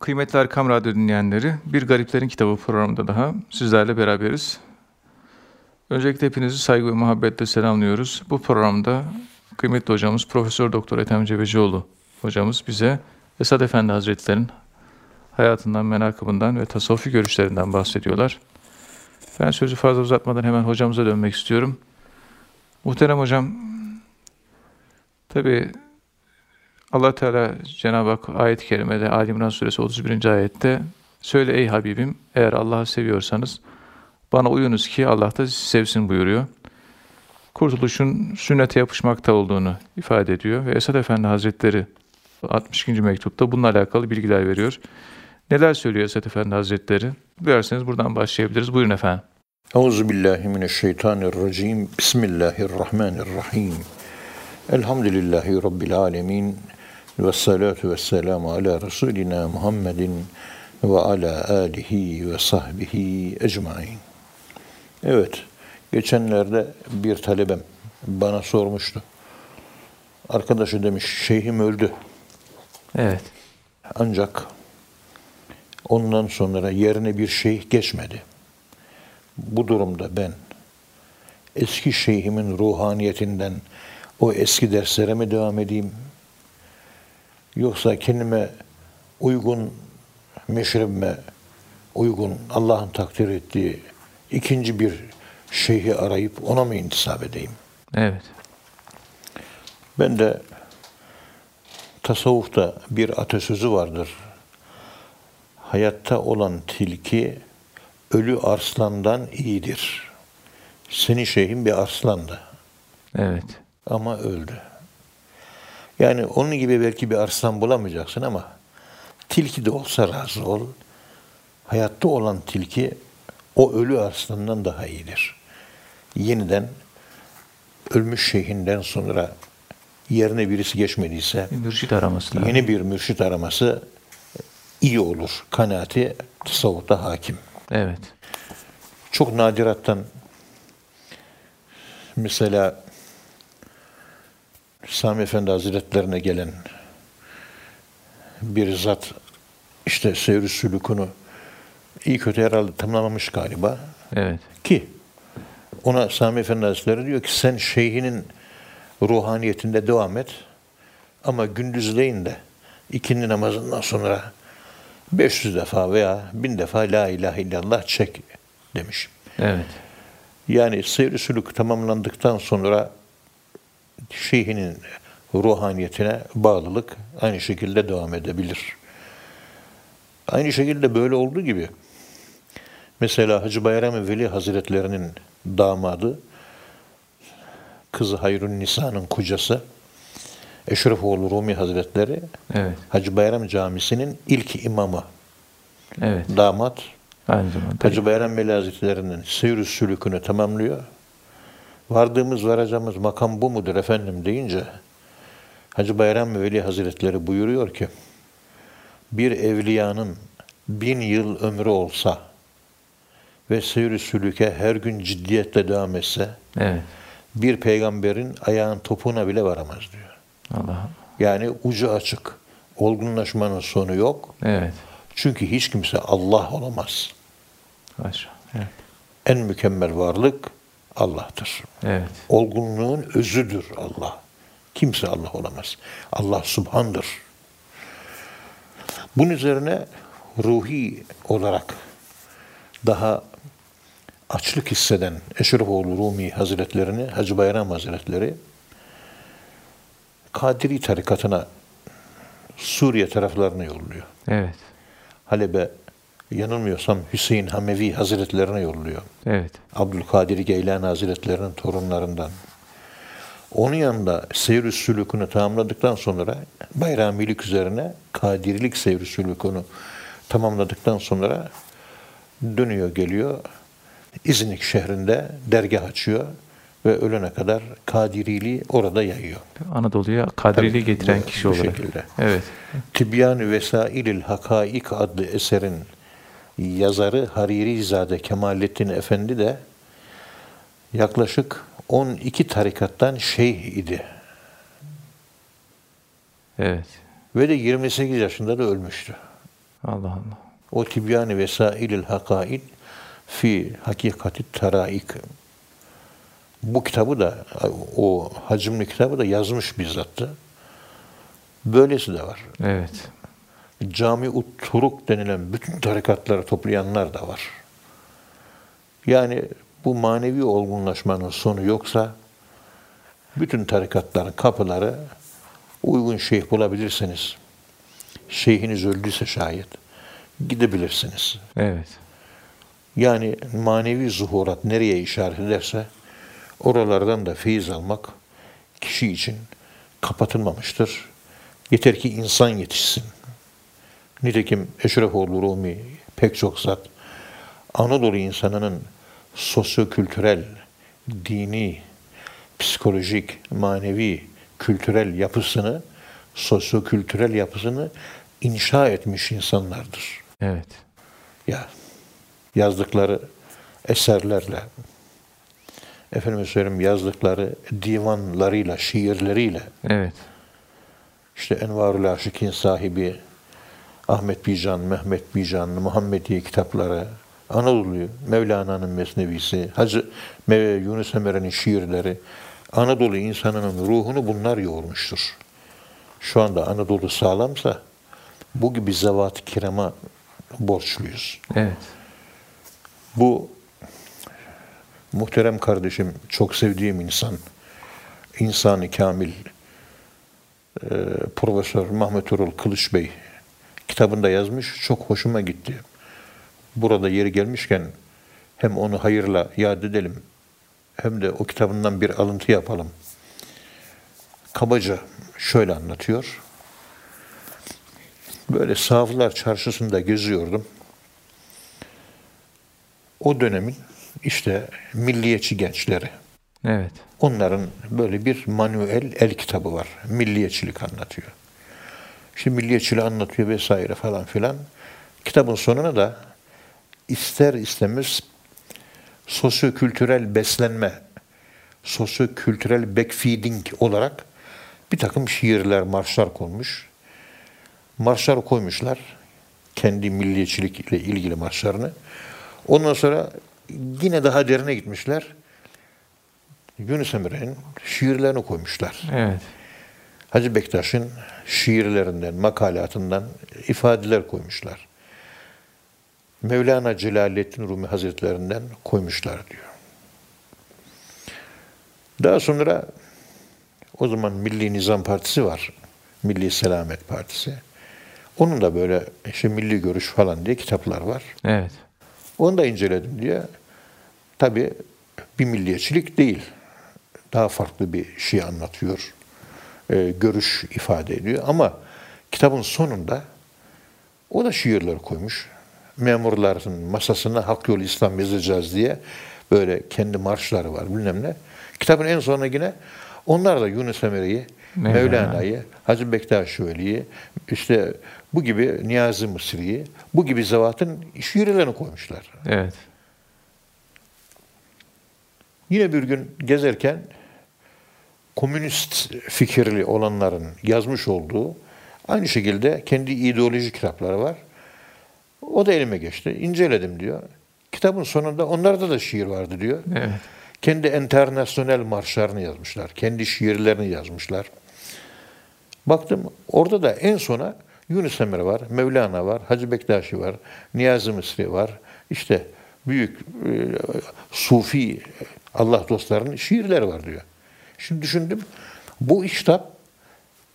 Kıymetli Erkam Radyo dinleyenleri, Bir Gariplerin Kitabı programında daha sizlerle beraberiz. Öncelikle hepinizi saygı ve muhabbetle selamlıyoruz. Bu programda kıymetli hocamız Profesör Doktor Ethem Cebecioğlu hocamız bize Esad Efendi Hazretleri'nin hayatından, menakıbından ve tasavvufi görüşlerinden bahsediyorlar. Ben sözü fazla uzatmadan hemen hocamıza dönmek istiyorum. Muhterem hocam, tabi Allah Teala Cenab-ı Hak ayet-i kerimede Ali İmran suresi 31. ayette söyle ey Habibim eğer Allah'ı seviyorsanız bana uyunuz ki Allah da sizi sevsin buyuruyor. Kurtuluşun sünnete yapışmakta olduğunu ifade ediyor ve Esad Efendi Hazretleri 62. mektupta bununla alakalı bilgiler veriyor. Neler söylüyor Esad Efendi Hazretleri? Dilerseniz buradan başlayabiliriz. Buyurun efendim. Euzu billahi mineşşeytanirracim. Bismillahirrahmanirrahim. Elhamdülillahi rabbil alamin. Ve salatu ve selamu ala Resulina Muhammedin ve ala alihi ve sahbihi ecmain. Evet, geçenlerde bir talebem bana sormuştu. Arkadaşı demiş, şeyhim öldü. Evet. Ancak ondan sonra yerine bir şeyh geçmedi. Bu durumda ben eski şeyhimin ruhaniyetinden o eski derslere mi devam edeyim? Yoksa kendime uygun, meşrebime uygun, Allah'ın takdir ettiği ikinci bir şeyhi arayıp ona mı intisap edeyim? Evet. Ben de tasavvufta bir atasözü vardır. Hayatta olan tilki ölü arslandan iyidir. Senin şeyhin bir arslandı Evet. ama öldü. Yani onun gibi belki bir arslan bulamayacaksın ama tilki de olsa razı ol. Hayatta olan tilki o ölü arslandan daha iyidir. Yeniden ölmüş şeyhinden sonra yerine birisi geçmediyse Bir mürşit araması lazım. yeni bir mürşit araması iyi olur. Kanaati tasavvufta hakim. Evet. Çok nadirattan mesela Sami Efendi Hazretlerine gelen bir zat işte seyri sülükünü iyi kötü herhalde tamamlamış galiba. Evet. Ki ona Sami Efendi Hazretleri diyor ki sen şeyhinin ruhaniyetinde devam et ama gündüzleyin de ikindi namazından sonra 500 defa veya 1000 defa la ilahe illallah çek demiş. Evet. Yani seyri sülük tamamlandıktan sonra şeyhinin ruhaniyetine bağlılık aynı şekilde devam edebilir. Aynı şekilde böyle olduğu gibi mesela Hacı Bayram Veli Hazretlerinin damadı kızı Hayrun Nisa'nın kocası Eşrefoğlu Rumi Hazretleri Evet. Hacı Bayram Camisi'nin ilk imamı Evet. damat Aynı zamanda. Hacı Bayram Veli Hazretleri'nin seyir sülükünü tamamlıyor. Vardığımız varacağımız makam bu mudur efendim deyince Hacı Bayram Veli Hazretleri buyuruyor ki bir evliyanın bin yıl ömrü olsa ve seyir sülüke her gün ciddiyetle devam etse Evet. bir peygamberin ayağın topuğuna bile varamaz diyor. Allah. Yani ucu açık. Olgunlaşmanın sonu yok. Evet. Çünkü hiç kimse Allah olamaz. Maşallah. Evet. En mükemmel varlık Allah'tır. Evet. Olgunluğun özüdür Allah. Kimse Allah olamaz. Allah subhandır. Bunun üzerine ruhi olarak daha açlık hisseden Eşrefoğlu Rumi Hazretlerini, Hacı Bayram Hazretleri Kadiri tarikatına Suriye taraflarına yolluyor. Evet. Halep'e yanılmıyorsam Hüseyin Hamevi Hazretlerine yolluyor. Evet. Abdülkadir Geylani Hazretlerinin torunlarından. Onun yanında seyr-i sülükünü tamamladıktan sonra bayramilik üzerine kadirilik seyr-i sülükünü tamamladıktan sonra dönüyor geliyor. İznik şehrinde dergah açıyor ve ölene kadar kadiriliği orada yayıyor. Anadolu'ya kadrili Tabii, getiren bu- kişi bu olarak. şekilde. Evet. Tibyan-ı Vesailil Hakaik adlı eserin yazarı Hariri Zade Kemalettin Efendi de yaklaşık 12 tarikattan şeyh idi. Evet. Ve de 28 yaşında da ölmüştü. Allah Allah. O tibyan vesailil hakaid fi hakikati taraik. Bu kitabı da o hacimli kitabı da yazmış bizzattı. Böylesi de var. Evet. Cami-ut Turuk denilen bütün tarikatları toplayanlar da var. Yani bu manevi olgunlaşmanın sonu yoksa bütün tarikatların kapıları uygun şeyh bulabilirsiniz. Şeyhiniz öldüyse şayet gidebilirsiniz. Evet. Yani manevi zuhurat nereye işaret ederse oralardan da feyiz almak kişi için kapatılmamıştır. Yeter ki insan yetişsin. Nitekim Eşrefoğlu Rumi pek çok zat Anadolu insanının sosyo-kültürel, dini, psikolojik, manevi, kültürel yapısını, sosyo-kültürel yapısını inşa etmiş insanlardır. Evet. Ya yazdıkları eserlerle, efendim söyleyeyim yazdıkları divanlarıyla, şiirleriyle, Evet. işte Envarul Aşık'in sahibi Ahmet Bican, Mehmet Bican, Muhammediye kitapları, Anadolu, Mevlana'nın Mesnevisi, Hacı Yunus Emre'nin şiirleri, Anadolu insanının ruhunu bunlar yoğurmuştur. Şu anda Anadolu sağlamsa bu gibi zevat-ı kirama borçluyuz. Evet. Bu muhterem kardeşim, çok sevdiğim insan, insanı kamil, e, Profesör Mahmet Urul Kılıç Bey kitabında yazmış, çok hoşuma gitti. Burada yeri gelmişken hem onu hayırla yad edelim, hem de o kitabından bir alıntı yapalım. Kabaca şöyle anlatıyor. Böyle Saflar Çarşısı'nda geziyordum. O dönemin işte milliyetçi gençleri. Evet. Onların böyle bir manuel el kitabı var. Milliyetçilik anlatıyor. İşte milliyetçiliği anlatıyor vesaire falan filan. Kitabın sonuna da ister istemez sosyo-kültürel beslenme, sosyo-kültürel backfeeding olarak bir takım şiirler, marşlar konmuş. Marşlar koymuşlar. Kendi milliyetçilikle ilgili marşlarını. Ondan sonra yine daha derine gitmişler. Yunus Emre'nin şiirlerini koymuşlar. Evet. Hacı Bektaş'ın şiirlerinden, makalatından ifadeler koymuşlar. Mevlana Celaleddin Rumi Hazretlerinden koymuşlar diyor. Daha sonra o zaman Milli Nizam Partisi var. Milli Selamet Partisi. Onun da böyle işte milli görüş falan diye kitaplar var. Evet. Onu da inceledim diye. Tabii bir milliyetçilik değil. Daha farklı bir şey anlatıyor. Ee, görüş ifade ediyor. Ama kitabın sonunda o da şiirler koymuş. Memurların masasına Hak Yolu İslam yazacağız diye böyle kendi marşları var bilmem ne. Kitabın en sonuna yine onlar da Yunus Emre'yi, Mevlana. Mevlana'yı, Hacı Bektaş Veli'yi, işte bu gibi Niyazi Mısri'yi, bu gibi zevatın şiirlerini koymuşlar. Evet. Yine bir gün gezerken komünist fikirli olanların yazmış olduğu aynı şekilde kendi ideolojik kitapları var. O da elime geçti. İnceledim diyor. Kitabın sonunda onlarda da şiir vardı diyor. Evet. Kendi internasyonel marşlarını yazmışlar. Kendi şiirlerini yazmışlar. Baktım orada da en sona Yunus Emre var, Mevlana var, Hacı Bektaşi var, Niyazi Mısri var. İşte büyük e, sufi Allah dostlarının şiirleri var diyor. Şimdi düşündüm bu kitap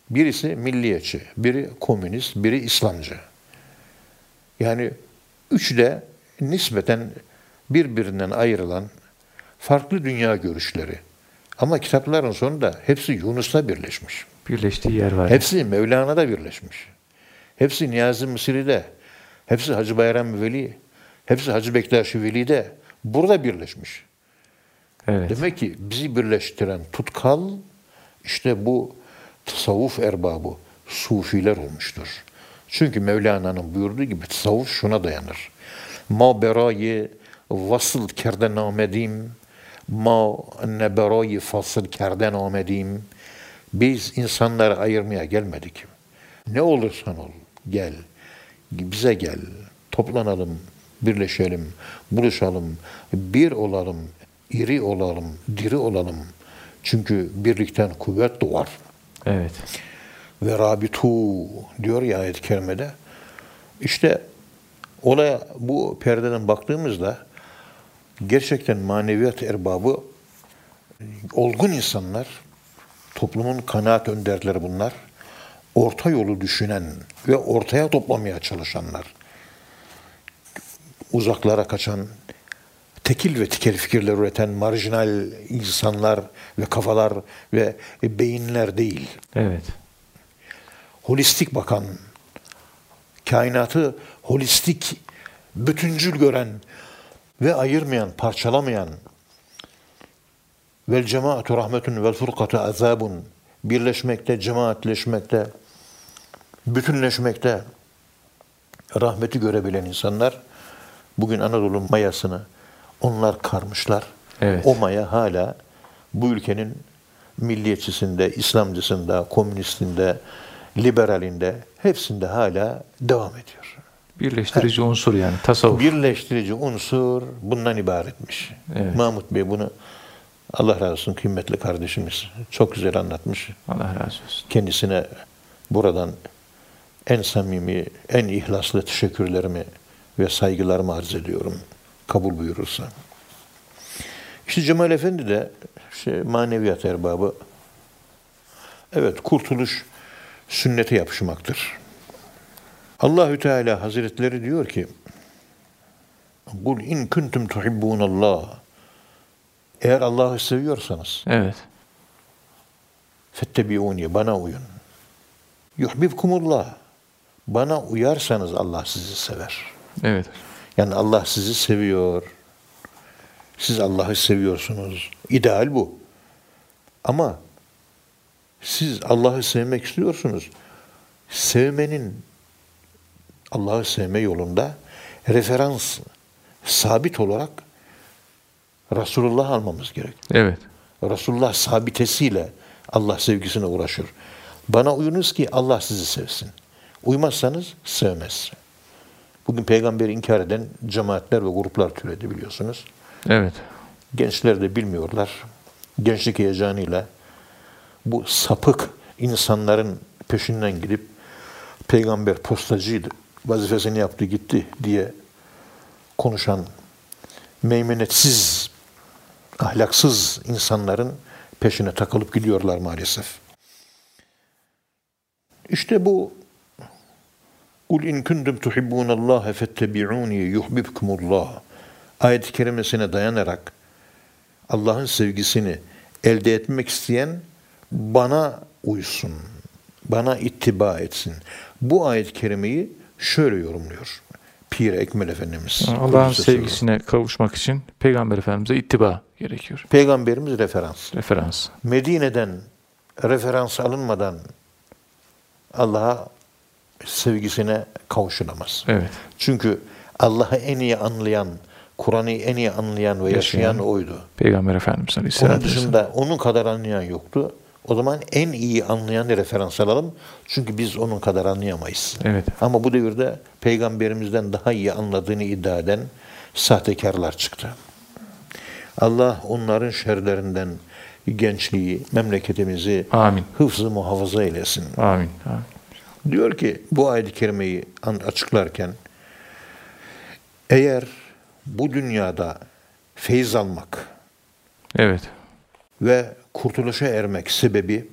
birisi milliyetçi, biri komünist, biri İslamcı. Yani üçü de nispeten birbirinden ayrılan farklı dünya görüşleri. Ama kitapların sonunda hepsi Yunus'la birleşmiş. Birleştiği yer var. Hepsi Mevlana'da birleşmiş. Hepsi Niyazi Mısri'de. Hepsi Hacı Bayram Veli. Hepsi Hacı Bektaş Veli'de. Burada birleşmiş. Evet. Demek ki bizi birleştiren tutkal işte bu tasavvuf erbabı, sufiler olmuştur. Çünkü Mevlana'nın buyurduğu gibi tasavvuf şuna dayanır. Ma berayı vasıl kerden amedim, ma ne berayı fasıl kerden amedim. Biz insanları ayırmaya gelmedik. Ne olursan ol, gel. bize gel, toplanalım, birleşelim, buluşalım, bir olalım, iri olalım, diri olalım. Çünkü birlikten kuvvet doğar. Evet. Ve rabitu diyor ya ayet-i kerimede. İşte olaya bu perdeden baktığımızda gerçekten maneviyat erbabı olgun insanlar, toplumun kanaat önderleri bunlar. Orta yolu düşünen ve ortaya toplamaya çalışanlar. Uzaklara kaçan, tekil ve tikel fikirler üreten marjinal insanlar ve kafalar ve beyinler değil Evet. holistik bakan, kainatı holistik, bütüncül gören ve ayırmayan, parçalamayan vel cemaatu rahmetun vel furkatu azabun birleşmekte, cemaatleşmekte, bütünleşmekte rahmeti görebilen insanlar bugün Anadolu mayasını onlar karmışlar. Evet. O maya hala bu ülkenin milliyetçisinde, İslamcısında, komünistinde, liberalinde hepsinde hala devam ediyor. Birleştirici unsur yani tasavvuf. Birleştirici unsur bundan ibaretmiş. Evet. Mahmut Bey bunu Allah razı olsun kıymetli kardeşimiz çok güzel anlatmış. Allah razı olsun. Kendisine buradan en samimi, en ihlaslı teşekkürlerimi ve saygılarımı arz ediyorum. Kabul buyurursa. İşte Cemal Efendi de işte maneviyat erbabı. Evet, kurtuluş sünnete yapışmaktır. Allahü Teala Hazretleri diyor ki: "Kul in kuntum tuhibbunallah." Eğer Allah'ı seviyorsanız Evet. Fettebiuni bana uyun. Yuhbibkumullah. Bana uyarsanız Allah sizi sever. Evet. Yani Allah sizi seviyor. Siz Allah'ı seviyorsunuz. İdeal bu. Ama siz Allah'ı sevmek istiyorsunuz. Sevmenin Allah'ı sevme yolunda referans sabit olarak Resulullah almamız gerek. Evet. Resulullah sabitesiyle Allah sevgisine uğraşır. Bana uyunuz ki Allah sizi sevsin. Uymazsanız sevmez. Bugün peygamberi inkar eden cemaatler ve gruplar türedi biliyorsunuz. Evet. Gençler de bilmiyorlar. Gençlik heyecanıyla bu sapık insanların peşinden gidip peygamber postacıydı, vazifesini yaptı gitti diye konuşan meymenetsiz, ahlaksız insanların peşine takılıp gidiyorlar maalesef. İşte bu Kul in kuntum tuhibbunallaha fettebi'uni yuhibbukumullah. Ayet-i kerimesine dayanarak Allah'ın sevgisini elde etmek isteyen bana uysun. Bana ittiba etsin. Bu ayet-i kerimeyi şöyle yorumluyor. Pir Ekmel Efendimiz. Allah'ın sevgisine kavuşmak için Peygamber Efendimiz'e ittiba gerekiyor. Peygamberimiz referans. Referans. Medine'den referans alınmadan Allah'a sevgisine kavuşulamaz. Evet. Çünkü Allah'ı en iyi anlayan, Kur'an'ı en iyi anlayan ve yaşayan, Yaşayan. oydu. Peygamber Efendimiz Onun Aleyhisselatü Vesselam. dışında onun kadar anlayan yoktu. O zaman en iyi anlayan referans alalım. Çünkü biz onun kadar anlayamayız. Evet. Ama bu devirde peygamberimizden daha iyi anladığını iddia eden sahtekarlar çıktı. Allah onların şerlerinden gençliği, memleketimizi Amin. hıfzı muhafaza eylesin. Amin. Amin. Diyor ki bu ayet-i kerimeyi açıklarken eğer bu dünyada feyiz almak Evet. ve kurtuluşa ermek sebebi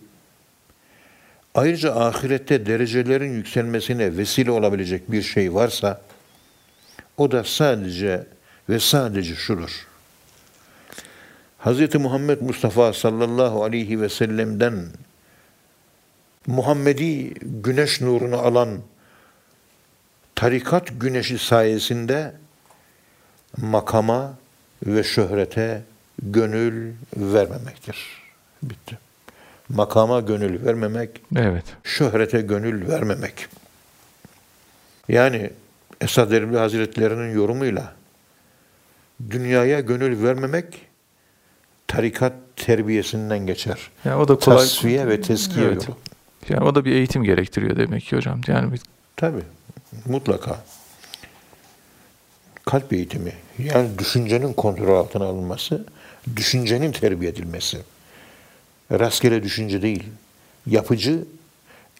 ayrıca ahirette derecelerin yükselmesine vesile olabilecek bir şey varsa o da sadece ve sadece şudur. Hz. Muhammed Mustafa sallallahu aleyhi ve sellem'den Muhammedi güneş nurunu alan tarikat güneşi sayesinde makama ve şöhrete gönül vermemektir. Bitti. Makama gönül vermemek, Evet. şöhrete gönül vermemek. Yani Esad Erbil Hazretlerinin yorumuyla dünyaya gönül vermemek tarikat terbiyesinden geçer. Yani o da kolay. Tasfiye ve teskiye Evet. yolu. Yani o da bir eğitim gerektiriyor demek ki hocam. Yani bir Tabii. mutlaka kalp eğitimi, yani düşüncenin kontrol altına alınması, düşüncenin terbiye edilmesi. Rastgele düşünce değil, yapıcı,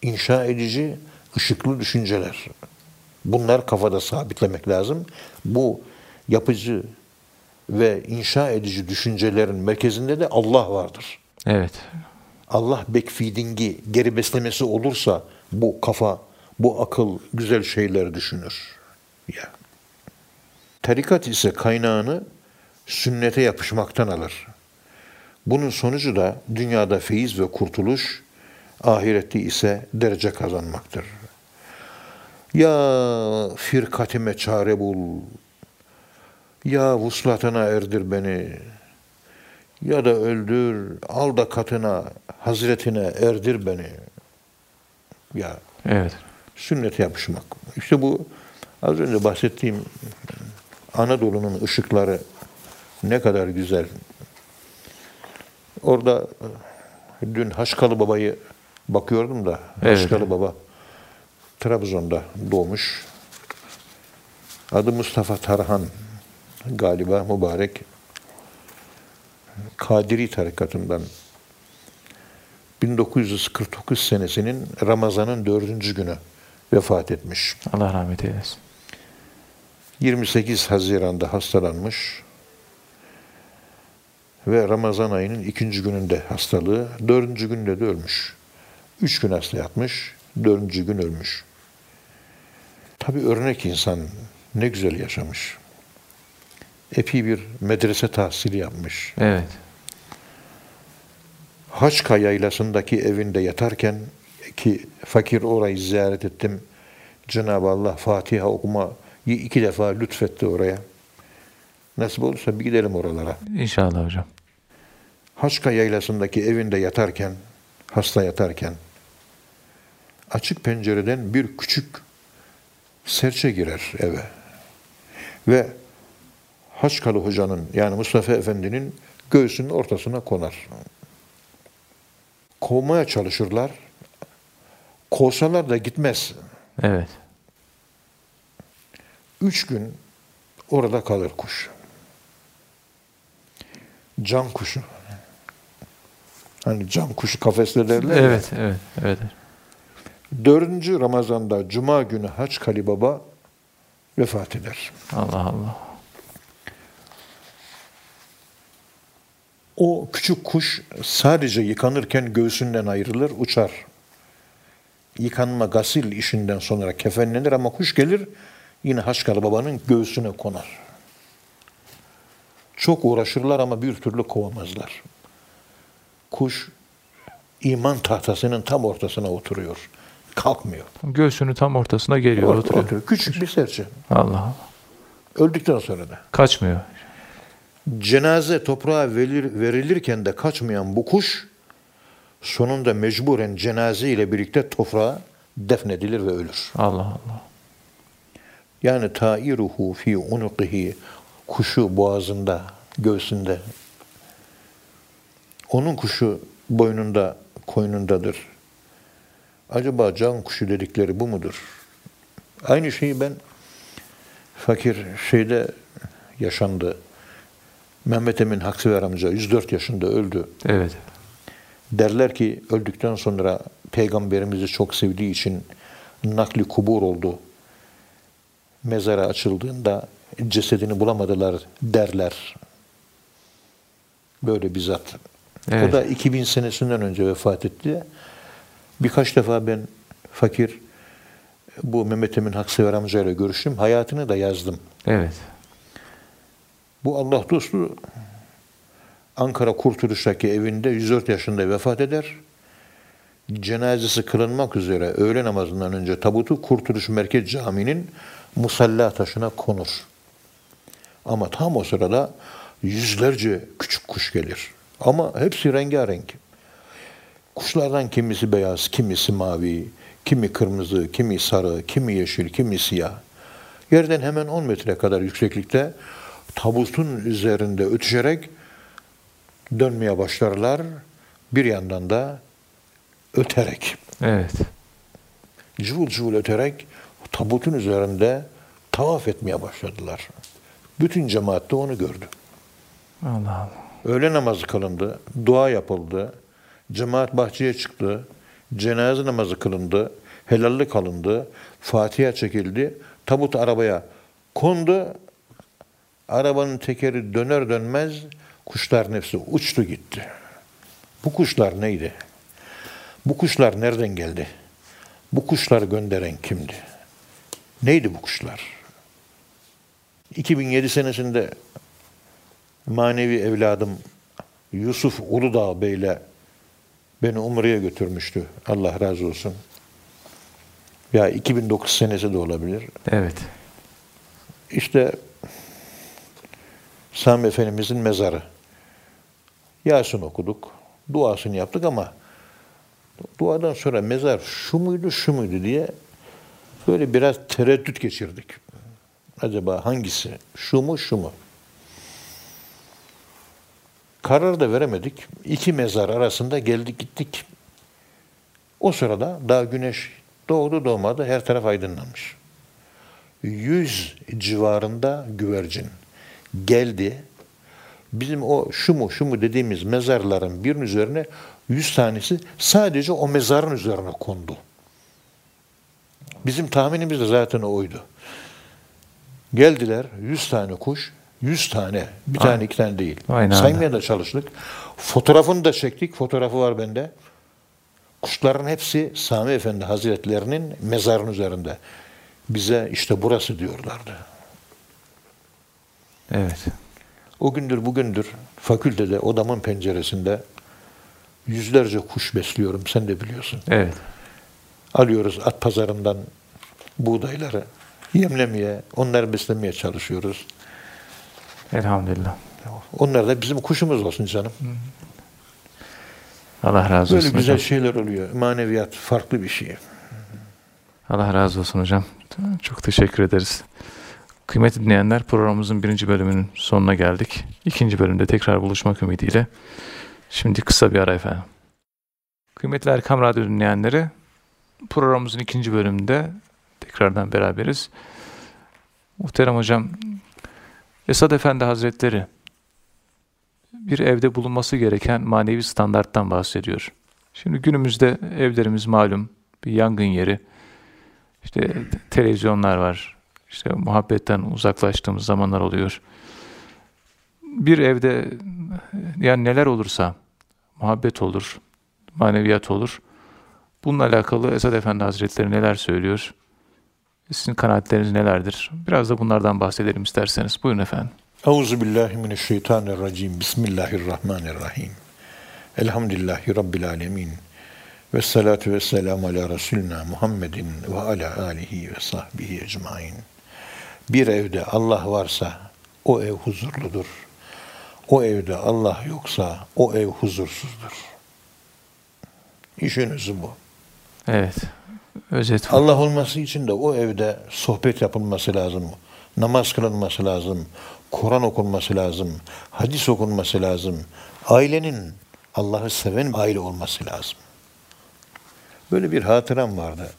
inşa edici, ışıklı düşünceler. Bunlar kafada sabitlemek lazım. Bu yapıcı ve inşa edici düşüncelerin merkezinde de Allah vardır. Evet. Allah backfeeding'i, geri beslemesi olursa bu kafa, bu akıl güzel şeyler düşünür. Ya. Tarikat ise kaynağını sünnete yapışmaktan alır. Bunun sonucu da dünyada feyiz ve kurtuluş, ahirette ise derece kazanmaktır. Ya firkatime çare bul, ya vuslatına erdir beni, ya da öldür, al da katına, hazretine erdir beni. Ya Evet. sünnete yapışmak. İşte bu az önce bahsettiğim Anadolu'nun ışıkları ne kadar güzel. Orada dün Haşkalı Baba'yı bakıyordum da Evet. Haşkalı Baba Trabzon'da doğmuş. Adı Mustafa Tarhan galiba mübarek. Kadiri tarikatından 1949 senesinin Ramazan'ın dördüncü günü vefat etmiş. Allah rahmet eylesin. 28 Haziran'da hastalanmış ve Ramazan ayının ikinci gününde hastalığı, dördüncü günde de ölmüş. Üç gün hasta yatmış, dördüncü gün ölmüş. Tabi örnek insan ne güzel yaşamış. Epey bir medrese tahsili yapmış. Evet. Haçka yaylasındaki evinde yatarken ki fakir orayı ziyaret ettim. Cenab-ı Allah Fatiha okumayı iki defa lütfetti oraya. Nasip olursa bir gidelim oralara. İnşallah hocam. Haçka yaylasındaki evinde yatarken, hasta yatarken açık pencereden bir küçük serçe girer eve. Ve Haçkalı hocanın yani Mustafa Efendi'nin göğsünün ortasına konar. Kovmaya çalışırlar. Kovsalar da gitmez. Evet. Üç gün orada kalır kuş. Can kuşu. Hani cam kuşu kafeste derler ya. Evet, evet, evet. Dördüncü Ramazan'da Cuma günü Haç Kali Baba vefat eder. Allah Allah. O küçük kuş sadece yıkanırken göğsünden ayrılır, uçar. Yıkanma, gasil işinden sonra kefenlenir ama kuş gelir yine Haçkalı Baba'nın göğsüne konar. Çok uğraşırlar ama bir türlü kovamazlar. Kuş iman tahtasının tam ortasına oturuyor. Kalkmıyor. Göğsünün tam ortasına geliyor, Orta- oturuyor. oturuyor. Küçük bir serçe. Allah Allah. Öldükten sonra da. Kaçmıyor. Cenaze toprağa verilir, verilirken de kaçmayan bu kuş sonunda mecburen cenaze ile birlikte toprağa defnedilir ve ölür. Allah Allah. Yani tairuhu fi unukihi kuşu boğazında, göğsünde. Onun kuşu boynunda, koynundadır. Acaba can kuşu dedikleri bu mudur? Aynı şeyi ben fakir şeyde yaşandı. Mehmet Emin Haksıver amca 104 yaşında öldü. Evet. Derler ki öldükten sonra peygamberimizi çok sevdiği için nakli kubur oldu. Mezara açıldığında cesedini bulamadılar derler. Böyle bir zat. Evet. O da 2000 senesinden önce vefat etti. Birkaç defa ben fakir bu Mehmet Emin Haksever amcayla görüştüm. Hayatını da yazdım. Evet. Bu Allah dostu Ankara Kurtuluş'taki evinde 104 yaşında vefat eder. Cenazesi kılınmak üzere öğle namazından önce tabutu Kurtuluş Merkez Camii'nin musalla taşına konur. Ama tam o sırada yüzlerce küçük kuş gelir. Ama hepsi rengarenk. Kuşlardan kimisi beyaz, kimisi mavi, kimi kırmızı, kimi sarı, kimi yeşil, kimi siyah. Yerden hemen 10 metre kadar yükseklikte tabutun üzerinde ötüşerek dönmeye başlarlar. Bir yandan da öterek, Evet. cıvıl cıvıl öterek tabutun üzerinde tavaf etmeye başladılar. Bütün cemaat de onu gördü. Allah Allah. Öğle namazı kılındı, dua yapıldı, cemaat bahçeye çıktı, cenaze namazı kılındı, helallik alındı, Fatiha çekildi, tabut arabaya kondu, arabanın tekeri döner dönmez kuşların hepsi uçtu gitti. Bu kuşlar neydi? Bu kuşlar nereden geldi? Bu kuşları gönderen kimdi? Neydi bu kuşlar? 2007 senesinde manevi evladım Yusuf Uludağ Bey'le beni Umre'ye götürmüştü. Allah razı olsun. Ya 2009 senesi de olabilir. Evet. İşte Sami Efendimizin mezarı. Yasin okuduk. Duasını yaptık ama duadan sonra mezar şu muydu şu muydu diye böyle biraz tereddüt geçirdik. Acaba hangisi? Şu mu şu mu? Karar da veremedik. İki mezar arasında geldik gittik. O sırada daha güneş doğdu doğmadı her taraf aydınlanmış. Yüz civarında güvercin geldi. Bizim o şu mu şu mu dediğimiz mezarların birinin üzerine yüz tanesi sadece o mezarın üzerine kondu. Bizim tahminimiz de zaten oydu. Geldiler yüz tane kuş, yüz tane, bir Aynen. tane iki tane değil. Aynen Saymaya da çalıştık. Fotoğrafını da çektik, fotoğrafı var bende. Kuşların hepsi Sami Efendi Hazretlerinin mezarın üzerinde. Bize işte burası diyorlardı. Evet. O gündür bugündür fakültede odamın penceresinde yüzlerce kuş besliyorum. Sen de biliyorsun. Evet. Alıyoruz at pazarından buğdayları yemlemeye, onları beslemeye çalışıyoruz. Elhamdülillah. Onlar da bizim kuşumuz olsun canım. Allah razı Böyle olsun güzel hocam. şeyler oluyor. Maneviyat farklı bir şey. Allah razı olsun hocam. Çok teşekkür ederiz. Kıymetli dinleyenler programımızın birinci bölümünün sonuna geldik. İkinci bölümde tekrar buluşmak ümidiyle. Şimdi kısa bir ara efendim. Kıymetli Erkam Radyo dinleyenleri programımızın ikinci bölümünde tekrardan beraberiz. Muhterem hocam Esad Efendi Hazretleri bir evde bulunması gereken manevi standarttan bahsediyor. Şimdi günümüzde evlerimiz malum bir yangın yeri. İşte televizyonlar var. İşte muhabbetten uzaklaştığımız zamanlar oluyor. Bir evde yani neler olursa muhabbet olur, maneviyat olur. Bununla alakalı Esad Efendi Hazretleri neler söylüyor? Sizin kanaatleriniz nelerdir? Biraz da bunlardan bahsedelim isterseniz. Buyurun efendim. Euzu billahi mineşşeytanirracim. Bismillahirrahmanirrahim. Elhamdülillahi rabbil alamin. Ve salatu ve selamu ala Resulina Muhammedin ve ala alihi ve sahbihi ecmain. Bir evde Allah varsa o ev huzurludur. O evde Allah yoksa o ev huzursuzdur. İşin özü bu. Evet. Özet bu. Allah olması için de o evde sohbet yapılması lazım. Namaz kılınması lazım. Kur'an okunması lazım. Hadis okunması lazım. Ailenin Allah'ı seven aile olması lazım. Böyle bir hatıram vardı.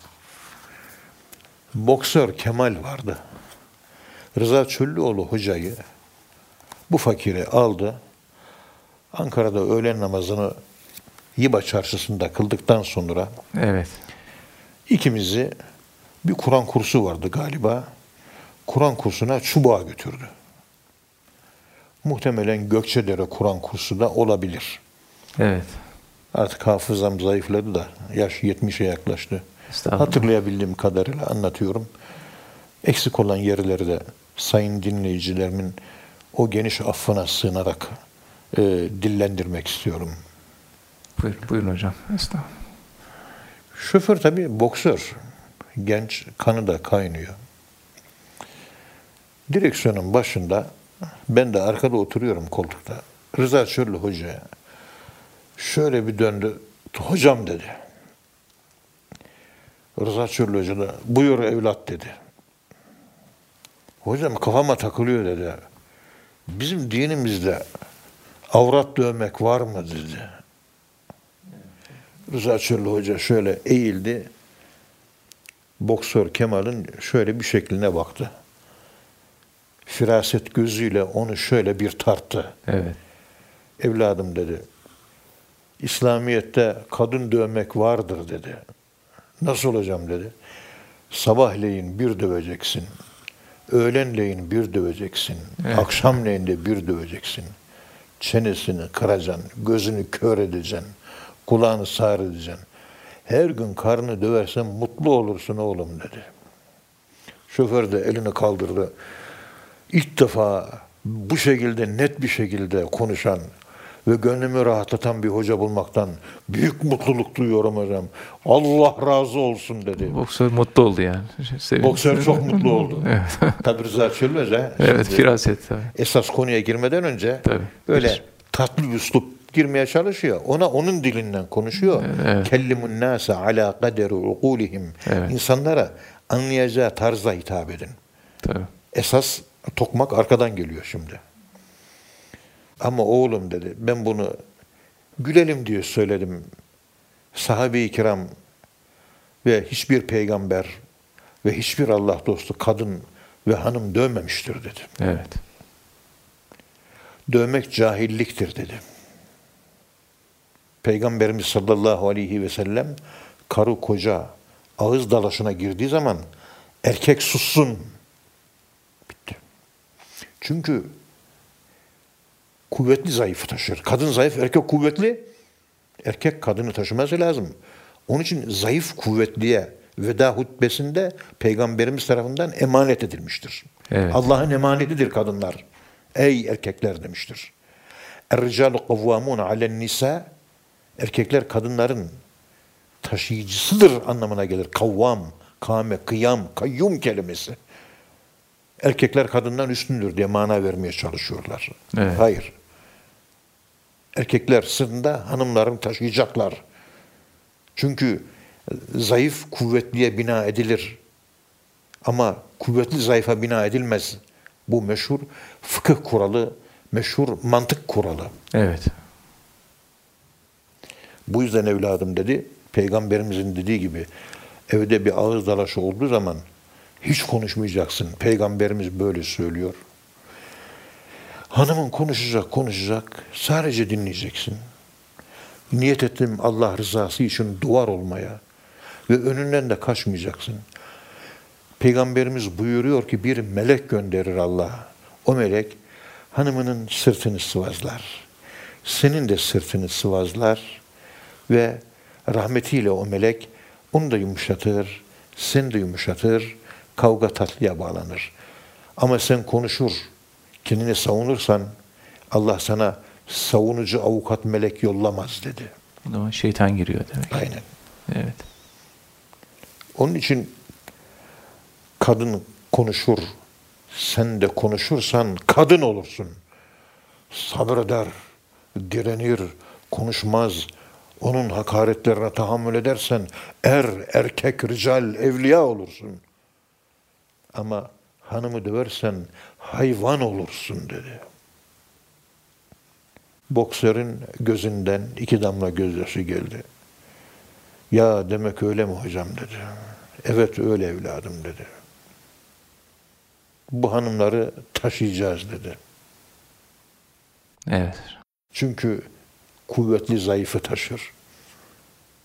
Boksör Kemal vardı. Rıza Çöllüoğlu hocayı bu fakiri aldı. Ankara'da öğlen namazını Yiba çarşısında kıldıktan sonra Evet. İkimizi bir Kur'an kursu vardı galiba. Kur'an kursuna çubuğa götürdü. Muhtemelen Gökçedere Kur'an kursu da olabilir. Evet. Artık hafızam zayıfladı da yaş 70'e yaklaştı. Hatırlayabildiğim kadarıyla anlatıyorum. Eksik olan yerleri de sayın dinleyicilerimin o geniş affına sığınarak e, dillendirmek istiyorum. Buyurun, buyurun hocam. Estağfurullah. Şoför tabii boksör. Genç, kanı da kaynıyor. Direksiyonun başında, ben de arkada oturuyorum koltukta. Rıza Çöllü Hoca'ya şöyle bir döndü. Hocam dedi. Rıza Çöllü Hoca da buyur evlat dedi. Hocam kafama takılıyor dedi. Bizim dinimizde avrat dövmek var mı dedi. Rıza Çöllü Hoca şöyle eğildi. boksör Kemal'in şöyle bir şekline baktı. Firaset gözüyle onu şöyle bir tarttı. Evet. Evladım dedi. İslamiyet'te kadın dövmek vardır dedi. Nasıl hocam dedi. Sabahleyin bir döveceksin. Öğlenleyin bir döveceksin. Evet. Akşamleyin de bir döveceksin. Çenesini kıracaksın. Gözünü kör edeceksin. Kulağını sağır edeceksin. Her gün karnı döversen mutlu olursun oğlum dedi. Şoför de elini kaldırdı. İlk defa bu şekilde net bir şekilde konuşan ve gönlümü rahatlatan bir hoca bulmaktan büyük mutluluk duyuyorum hocam. Allah razı olsun dedi. Boksör mutlu oldu yani. Sevindi. Boksör çok mutlu oldu. Evet. Tabi Rıza Çölmez ha. Evet, firaset tabii. Esas konuya girmeden önce Tabii. öyle Hiç. tatlı bir üslup girmeye çalışıyor. Ona onun dilinden konuşuyor. Evet. Kellimun nase ala kaderi ukulihim. Evet. İnsanlara anlayacağı tarzda hitap edin. Tabii. Esas tokmak arkadan geliyor şimdi. Ama oğlum dedi ben bunu gülelim diye söyledim. Sahabe-i kiram ve hiçbir peygamber ve hiçbir Allah dostu kadın ve hanım dövmemiştir dedi. Evet. Dövmek cahilliktir dedi. Peygamberimiz sallallahu aleyhi ve sellem karı koca ağız dalaşına girdiği zaman erkek sussun. Bitti. Çünkü kuvvetli zayıfı taşır. Kadın zayıf, erkek kuvvetli. Erkek kadını taşıması lazım. Onun için zayıf kuvvetliye veda hutbesinde Peygamberimiz tarafından emanet edilmiştir. Evet. Allah'ın emanetidir kadınlar. Ey erkekler demiştir. Er-ricalu kavvamun alen nisa erkekler kadınların taşıyıcısıdır anlamına gelir. Kavvam, kame, kıyam, kayyum kelimesi. Erkekler kadından üstündür diye mana vermeye çalışıyorlar. Evet. Hayır. Erkekler sırtında hanımların taşıyacaklar. Çünkü zayıf kuvvetliye bina edilir. Ama kuvvetli zayıfa bina edilmez. Bu meşhur fıkıh kuralı, meşhur mantık kuralı. Evet. Bu yüzden evladım dedi, peygamberimizin dediği gibi evde bir ağız dalaşı olduğu zaman hiç konuşmayacaksın. Peygamberimiz böyle söylüyor. Hanımın konuşacak, konuşacak. Sadece dinleyeceksin. Niyet ettim Allah rızası için duvar olmaya ve önünden de kaçmayacaksın. Peygamberimiz buyuruyor ki bir melek gönderir Allah. O melek hanımının sırtını sıvazlar. Senin de sırtını sıvazlar ve rahmetiyle o melek onu da yumuşatır, seni de yumuşatır, kavga tatlıya bağlanır. Ama sen konuşur, kendini savunursan Allah sana savunucu avukat melek yollamaz dedi. O zaman şeytan giriyor demek. Aynen. Evet. Onun için kadın konuşur, sen de konuşursan kadın olursun. Sabreder, direnir, konuşmaz. Onun hakaretlerine tahammül edersen er, erkek, rical, evliya olursun. Ama hanımı döversen hayvan olursun dedi. Boksörün gözünden iki damla gözyaşı geldi. Ya demek öyle mi hocam dedi. Evet öyle evladım dedi. Bu hanımları taşıyacağız dedi. Evet. Çünkü kuvvetli zayıfı taşır.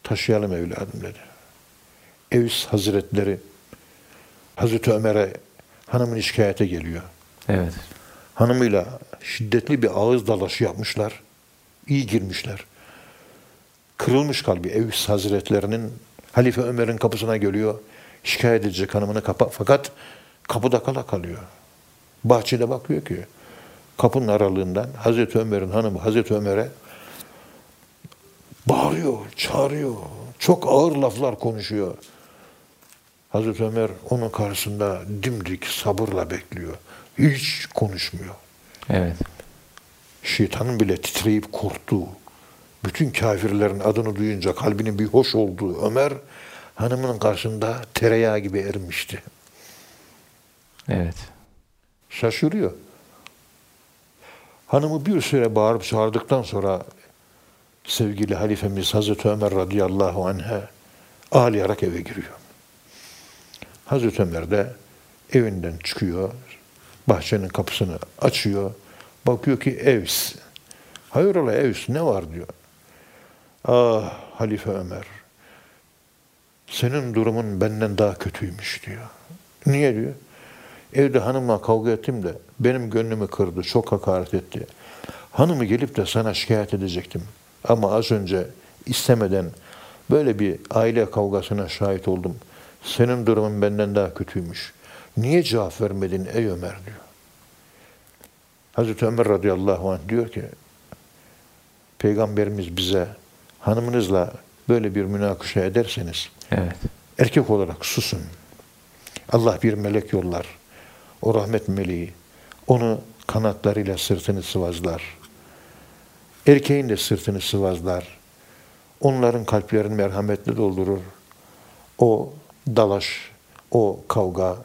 Taşıyalım evladım dedi. Evs Hazretleri Hazreti Ömer'e hanımın şikayete geliyor. Evet. Hanımıyla şiddetli bir ağız dalaşı yapmışlar. İyi girmişler. Kırılmış kalbi Evs Hazretlerinin Halife Ömer'in kapısına geliyor. Şikayet edecek hanımını kapa fakat kapıda kala kalıyor. Bahçede bakıyor ki kapının aralığından Hazreti Ömer'in hanımı Hazreti Ömer'e bağırıyor, çağırıyor. Çok ağır laflar konuşuyor. Hazreti Ömer onun karşısında dimdik sabırla bekliyor. Hiç konuşmuyor. Evet. Şeytanın bile titreyip korktuğu, bütün kafirlerin adını duyunca kalbinin bir hoş olduğu Ömer, hanımının karşısında tereyağı gibi erimişti. Evet. Şaşırıyor. Hanımı bir süre bağırıp çağırdıktan sonra sevgili halifemiz Hazreti Ömer radıyallahu anh'a ağlayarak eve giriyor. Hazreti Ömer de evinden çıkıyor. Bahçenin kapısını açıyor. Bakıyor ki Evs. Hayrola Evs ne var diyor. Ah Halife Ömer. Senin durumun benden daha kötüymüş diyor. Niye diyor? Evde hanımla kavga ettim de benim gönlümü kırdı, çok hakaret etti. Hanımı gelip de sana şikayet edecektim. Ama az önce istemeden böyle bir aile kavgasına şahit oldum. Senin durumun benden daha kötüymüş. Niye cevap vermedin ey Ömer diyor. Hazreti Ömer radıyallahu anh diyor ki Peygamberimiz bize hanımınızla böyle bir münakışa ederseniz Evet. erkek olarak susun. Allah bir melek yollar. O rahmet meleği. Onu kanatlarıyla sırtını sıvazlar. Erkeğin de sırtını sıvazlar. Onların kalplerini merhametle doldurur. O dalaş, o kavga,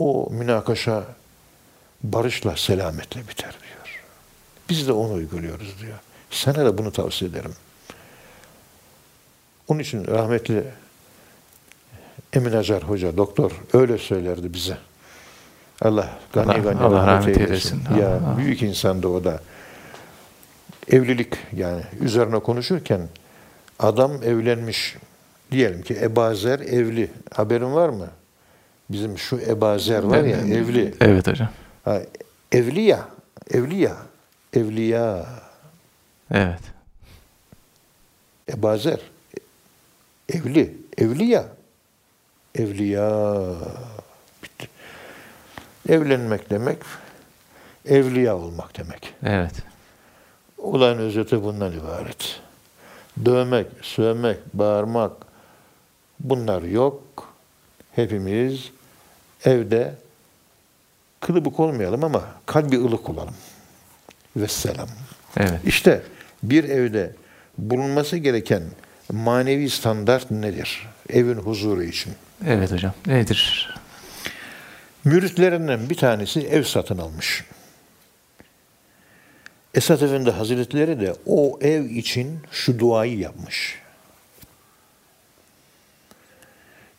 o münakaşa barışla, selametle biter diyor. Biz de onu uyguluyoruz diyor. Sana da bunu tavsiye ederim. Onun için rahmetli Emin Acar Hoca, doktor öyle söylerdi bize. Allah gani Allah- gani Allah rahmet, rahmet eylesin. eylesin. Ya Allah. büyük insandı o da. Evlilik yani üzerine konuşurken adam evlenmiş. Diyelim ki Ebazer evli. Haberin var mı? Bizim şu Ebazer var ya evli. Evet hocam. Ha, evliya. Evliya. Evliya. Evet. Ebazer. Evli. Evliya. Evliya. Bitti. Evlenmek demek, evliya olmak demek. Evet. Olayın özeti bundan ibaret. Dövmek, sövmek, bağırmak bunlar yok. Hepimiz evde kılıbık olmayalım ama kalbi ılık olalım. Vesselam. Evet. İşte bir evde bulunması gereken manevi standart nedir? Evin huzuru için. Evet hocam. Nedir? Müritlerinden bir tanesi ev satın almış. Esat Efendi Hazretleri de o ev için şu duayı yapmış.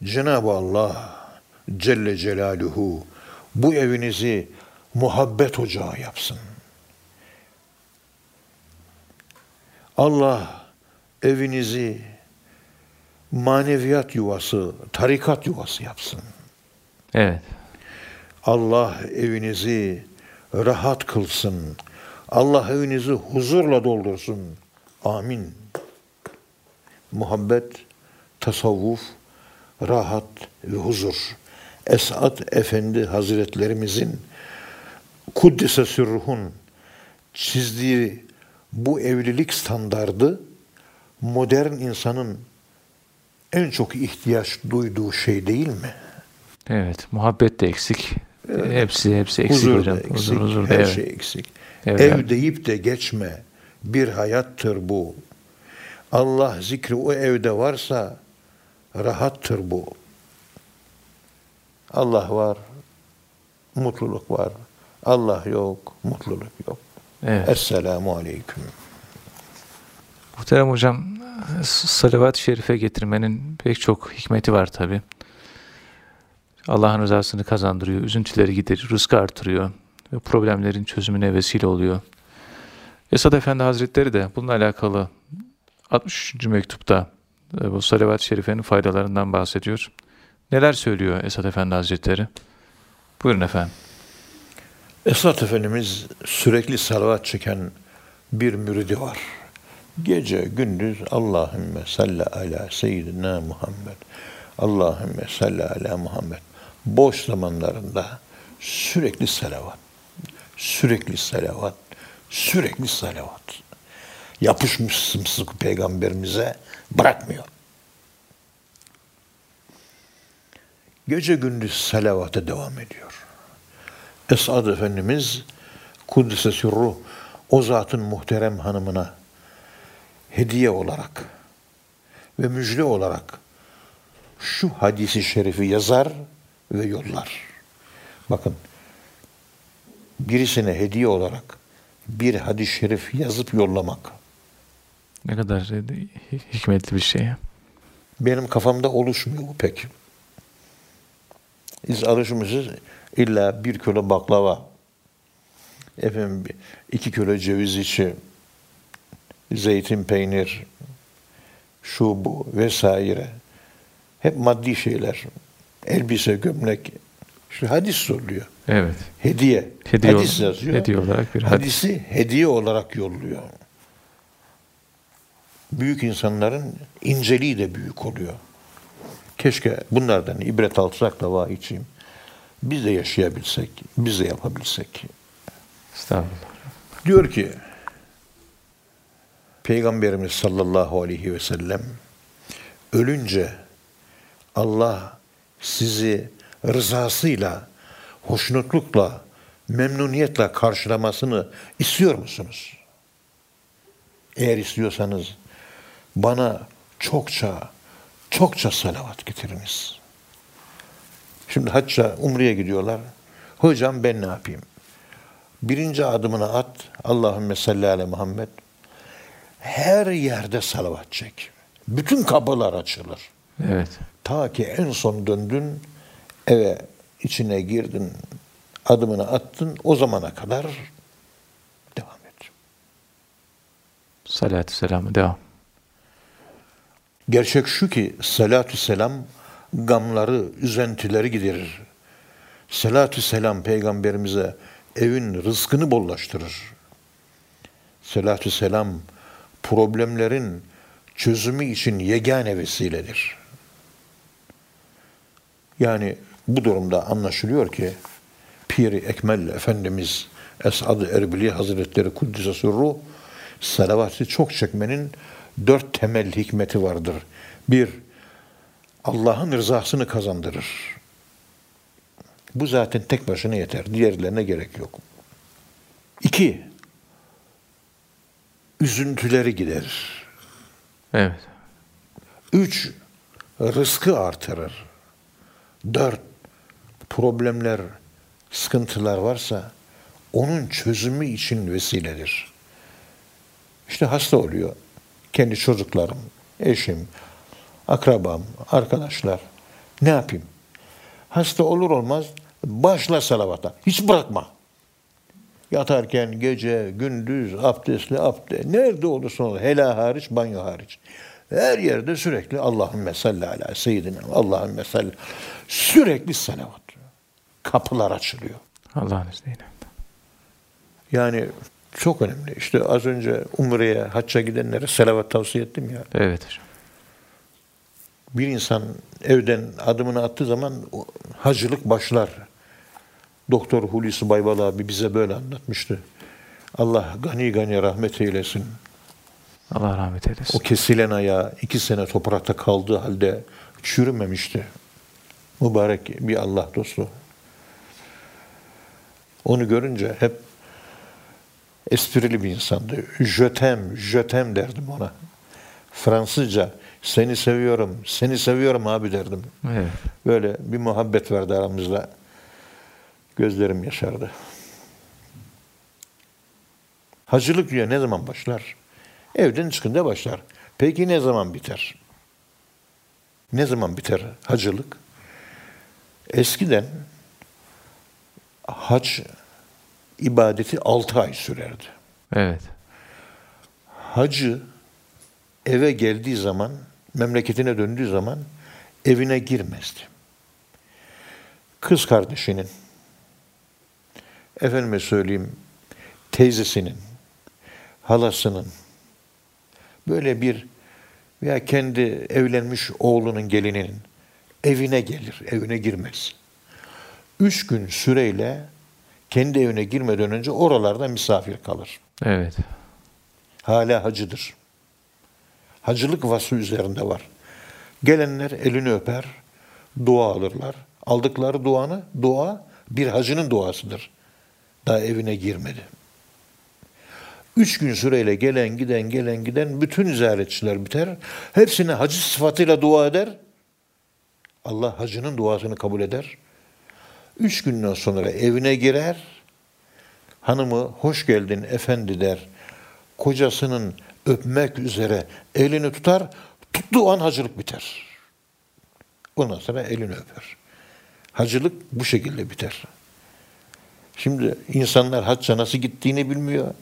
Cenab-ı Allah Celle Celaluhu bu evinizi muhabbet ocağı yapsın. Allah evinizi maneviyat yuvası, tarikat yuvası yapsın. Evet. Allah evinizi rahat kılsın. Allah evinizi huzurla doldursun. Amin. Muhabbet, tasavvuf, rahat ve huzur. Esat Efendi Hazretlerimizin Kuddise Sürruhun çizdiği bu evlilik standardı modern insanın en çok ihtiyaç duyduğu şey değil mi? Evet. Muhabbet de eksik. Hepsi hepsi eksik huzur hocam. eksik, Huzur, huzur her evet. şey eksik. Evet. Ev deyip de geçme. Bir hayattır bu. Allah zikri o evde varsa rahattır bu. Allah var, mutluluk var. Allah yok, mutluluk yok. Evet. Esselamu aleyküm. Muhterem hocam, salavat-ı şerife getirmenin pek çok hikmeti var tabi. Allah'ın rızasını kazandırıyor, üzüntüleri giderir, rızkı artırıyor ve problemlerin çözümüne vesile oluyor. Esad Efendi Hazretleri de bununla alakalı 63. mektupta e, bu salavat-ı şerifenin faydalarından bahsediyor. Neler söylüyor Esad Efendi Hazretleri? Buyurun efendim. Esat Efendimiz sürekli salavat çeken bir müridi var. Gece gündüz Allahümme salli ala seyyidina Muhammed. Allahümme salli ala Muhammed. Boş zamanlarında sürekli salavat. Sürekli salavat. Sürekli salavat. Yapışmış sımsıkı peygamberimize bırakmıyor. Gece gündüz salavata devam ediyor. Esad Efendimiz Kuddise Sürruh o zatın muhterem hanımına hediye olarak ve müjde olarak şu hadisi şerifi yazar ve yollar. Bakın birisine hediye olarak bir hadis-i şerif yazıp yollamak Ne kadar hikmetli bir şey. benim kafamda oluşmuyor bu pek. Biz alışmışız illa bir kilo baklava, efendim iki kilo ceviz içi, zeytin peynir, şu bu vesaire. Hep maddi şeyler. Elbise, gömlek. Şu hadis soruluyor. Evet. Hediye. Hediye, hadis ol- yazıyor. hediye olarak bir hadis. Hadisi hediye olarak yolluyor. Büyük insanların inceliği de büyük oluyor. Keşke bunlardan ibret alsak da vahiyçiyim. Biz de yaşayabilsek, biz de yapabilsek. Estağfurullah. Diyor ki Peygamberimiz sallallahu aleyhi ve sellem ölünce Allah sizi rızasıyla, hoşnutlukla, memnuniyetle karşılamasını istiyor musunuz? Eğer istiyorsanız bana çokça, çokça salavat getiriniz. Şimdi hacca, umreye gidiyorlar. Hocam ben ne yapayım? Birinci adımını at. Allahümme salli ala Muhammed. Her yerde salavat çek. Bütün kapılar açılır. Evet. Ta ki en son döndün, eve içine girdin, adımını attın, o zamana kadar devam et. Salatü selamı devam. Gerçek şu ki salatü selam gamları, üzentileri giderir. Salatü selam peygamberimize evin rızkını bollaştırır. Salatü selam problemlerin çözümü için yegane vesiledir. Yani bu durumda anlaşılıyor ki Piri Ekmel Efendimiz Esad-ı Erbili Hazretleri Kuddise Sürruh salavatı çok çekmenin dört temel hikmeti vardır. Bir, Allah'ın rızasını kazandırır. Bu zaten tek başına yeter. Diğerlerine gerek yok. İki, üzüntüleri giderir. Evet. Üç, rızkı artırır. Dört, problemler, sıkıntılar varsa onun çözümü için vesiledir. İşte hasta oluyor. Kendi çocuklarım, eşim, akrabam, arkadaşlar. Ne yapayım? Hasta olur olmaz başla salavata. Hiç bırakma. Yatarken gece, gündüz, abdestli, abdest. Nerede olursa olur. Hela hariç, banyo hariç. Her yerde sürekli Allahümme salli ala seyyidina, Allahümme salli. Sürekli salavat. Kapılar açılıyor. Allah'ın izniyle. Yani çok önemli. İşte az önce Umre'ye, hacca gidenlere salavat tavsiye ettim ya. Evet hocam. Bir insan evden adımını attığı zaman o hacılık başlar. Doktor Hulusi Baybal abi bize böyle anlatmıştı. Allah gani gani rahmet eylesin. Allah rahmet O eylesin. kesilen ayağı iki sene toprakta kaldığı halde çürümemişti. Mübarek bir Allah dostu. Onu görünce hep esprili bir insandı. Jötem, jötem derdim ona. Fransızca seni seviyorum, seni seviyorum abi derdim. Evet. Böyle bir muhabbet vardı aramızda. Gözlerim yaşardı. Hacılık diyor ne zaman başlar? Evden çıkınca başlar. Peki ne zaman biter? Ne zaman biter hacılık? Eskiden hac ibadeti 6 ay sürerdi. Evet. Hacı eve geldiği zaman, memleketine döndüğü zaman evine girmezdi. Kız kardeşinin, efendime söyleyeyim, teyzesinin, halasının, böyle bir veya kendi evlenmiş oğlunun gelininin evine gelir, evine girmez. Üç gün süreyle kendi evine girmeden önce oralarda misafir kalır. Evet. Hala hacıdır. Hacılık vasfı üzerinde var. Gelenler elini öper, dua alırlar. Aldıkları duanı, dua bir hacının duasıdır. Daha evine girmedi. Üç gün süreyle gelen giden gelen giden bütün ziyaretçiler biter. Hepsine hacı sıfatıyla dua eder. Allah hacının duasını kabul eder. Üç günden sonra evine girer. Hanımı hoş geldin efendi der. Kocasının öpmek üzere elini tutar. Tuttuğu an hacılık biter. Ondan sonra elini öper. Hacılık bu şekilde biter. Şimdi insanlar hacca nasıl gittiğini bilmiyor.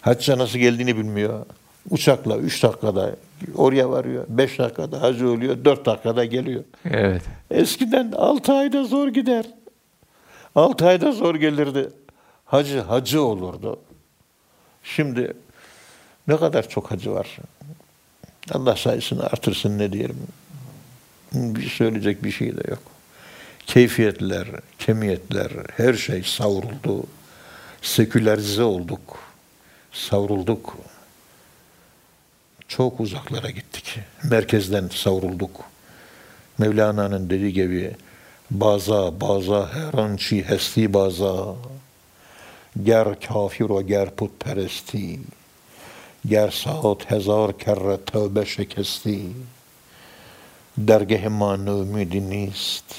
Hacca nasıl geldiğini bilmiyor. Uçakla 3 dakikada oraya varıyor. 5 dakikada hacı oluyor. 4 dakikada geliyor. Evet. Eskiden 6 ayda zor gider. 6 ayda zor gelirdi. Hacı hacı olurdu. Şimdi ne kadar çok hacı var. Allah sayısını artırsın ne diyelim. Bir söyleyecek bir şey de yok. Keyfiyetler, kemiyetler, her şey savruldu. Sekülerize olduk. Savrulduk. Çok uzaklara gittik. Merkezden savrulduk. Mevlana'nın dediği gibi baza baza her an çi hesti baza ger kafir o ger putperesti ger saat hezar kere tövbe şekesti dergah man ümidi نیست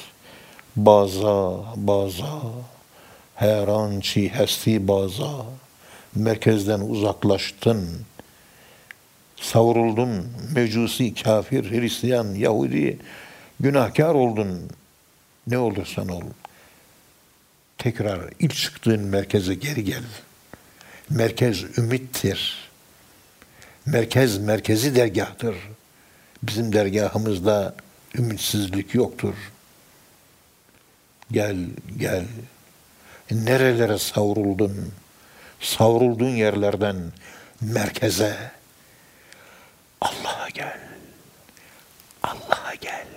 baza baza her an çi hesti baza merkezden uzaklaştın savruldun mecusi, kafir, Hristiyan, Yahudi günahkar oldun. Ne olursan ol. Tekrar ilk çıktığın merkeze geri gel. Merkez ümittir. Merkez merkezi dergahtır. Bizim dergahımızda ümitsizlik yoktur. Gel, gel. Nerelere savruldun? Savrulduğun yerlerden merkeze. Allah'a gel. Allah'a gel.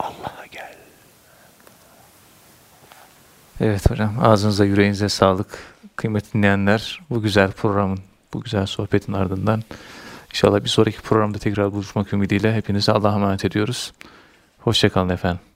Allah'a gel. Evet hocam ağzınıza yüreğinize sağlık. Kıymetli dinleyenler bu güzel programın, bu güzel sohbetin ardından inşallah bir sonraki programda tekrar buluşmak ümidiyle hepinize Allah'a emanet ediyoruz. Hoşçakalın efendim.